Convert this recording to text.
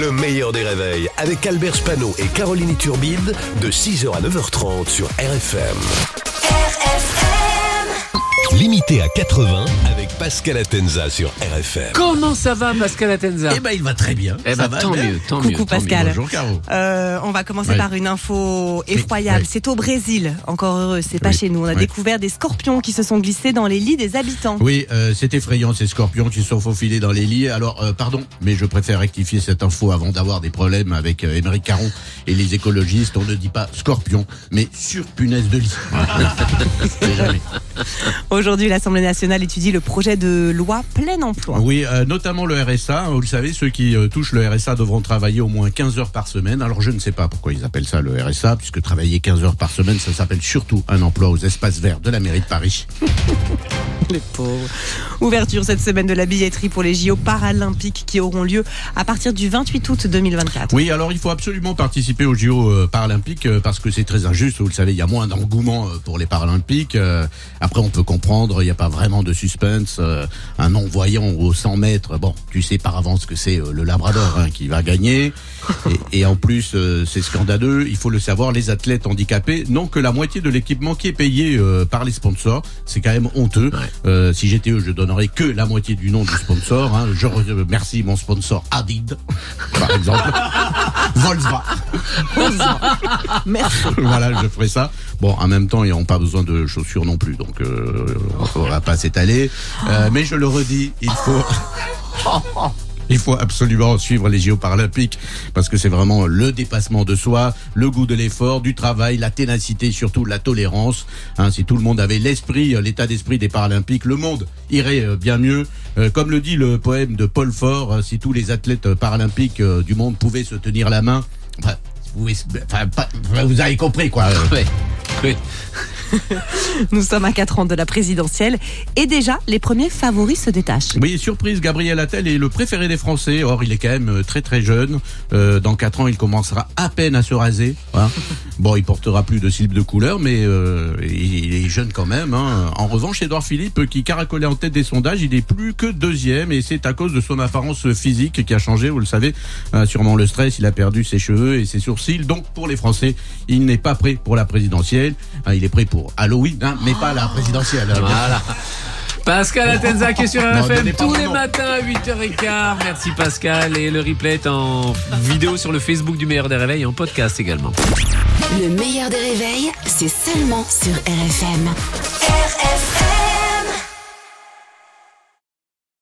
Le meilleur des réveils avec Albert Spano et Caroline Turbide de 6h à 9h30 sur RFM. Limité à 80 avec Pascal Atenza sur RFM. Comment ça va, Pascal Atenza? Eh ben, il va très bien. Eh Ça ben, va tant bien. mieux, tant Coucou mieux. tant Pascal. mieux. Bonjour, Caro. Euh, on va commencer Ouais. par une info effroyable. ouais. C'est au Brésil, encore heureux, c'est pas Oui. chez nous. On a Ouais. découvert des scorpions qui se sont glissés dans les lits des habitants. Oui, euh, c'est effrayant ces scorpions qui sont faufilés dans les lits. Alors, euh, pardon, mais je préfère rectifier cette info avant d'avoir des problèmes avec euh, Émeric Caron et les écologistes. On ne dit pas scorpion, mais surpunaise de lit. Aujourd'hui, l'Assemblée nationale étudie le projet de loi plein emploi. Oui, euh, notamment le RSA. hein, Vous le savez, ceux qui euh, touchent le RSA devront travailler au moins 15 heures par semaine. Alors, je ne sais pas pourquoi ils appellent ça le RSA, puisque travailler 15 heures par semaine, ça s'appelle surtout un emploi aux espaces verts de la mairie de Paris. Les pauvres. Ouverture cette semaine de la billetterie pour les JO paralympiques qui auront lieu à partir du 28 août 2024. Oui, alors il faut absolument participer aux JO euh, paralympiques euh, parce que c'est très injuste. Vous le savez, il y a moins d'engouement euh, pour les paralympiques. Après, on peut comprendre, il n'y a pas vraiment de suspense. Un non-voyant aux 100 mètres, bon, tu sais par avance que c'est le Labrador hein, qui va gagner. Et, et en plus, c'est scandaleux. Il faut le savoir, les athlètes handicapés n'ont que la moitié de l'équipement qui est payé par les sponsors. C'est quand même honteux. Euh, si j'étais eux, je donnerais que la moitié du nom du sponsor. Hein. Je remercie mon sponsor Adid, par exemple. Volkswagen. Merci. voilà, je ferai ça. Bon, en même temps, ils n'ont pas besoin de chaussures non plus, donc euh, on va pas s'étaler. Euh, mais je le redis, il faut. Il faut absolument suivre les JO paralympiques parce que c'est vraiment le dépassement de soi, le goût de l'effort, du travail, la ténacité, surtout la tolérance. Hein, si tout le monde avait l'esprit, euh, l'état d'esprit des paralympiques, le monde irait euh, bien mieux. Euh, comme le dit le poème de Paul Fort, si tous les athlètes paralympiques du monde pouvaient se tenir la main, enfin, vous, enfin, pas- enfin, vous avez compris quoi. Oui. Nous sommes à 4 ans de la présidentielle et déjà, les premiers favoris se détachent. Oui, surprise, Gabriel Attal est le préféré des Français. Or, il est quand même euh, très très jeune. Euh, dans 4 ans, il commencera à peine à se raser. hein. Bon, il portera plus de slip de couleur, mais euh, il il est jeune quand même. hein. En revanche, Édouard Philippe, qui caracolait en tête des sondages, il est plus que deuxième et c'est à cause de son apparence physique qui a changé. Vous le savez, Euh, sûrement le stress. Il a perdu ses cheveux et ses sourcils. Donc, pour les Français, il n'est pas prêt pour la présidentielle. Hein, il est prêt pour Halloween, hein, mais pas la présidentielle. hein. Voilà. Pascal Atenza qui est sur RFM tous les matins à 8h15. Merci Pascal. Et le replay est en vidéo sur le Facebook du meilleur des réveils et en podcast également. Le meilleur des réveils, c'est seulement sur RFM. RFM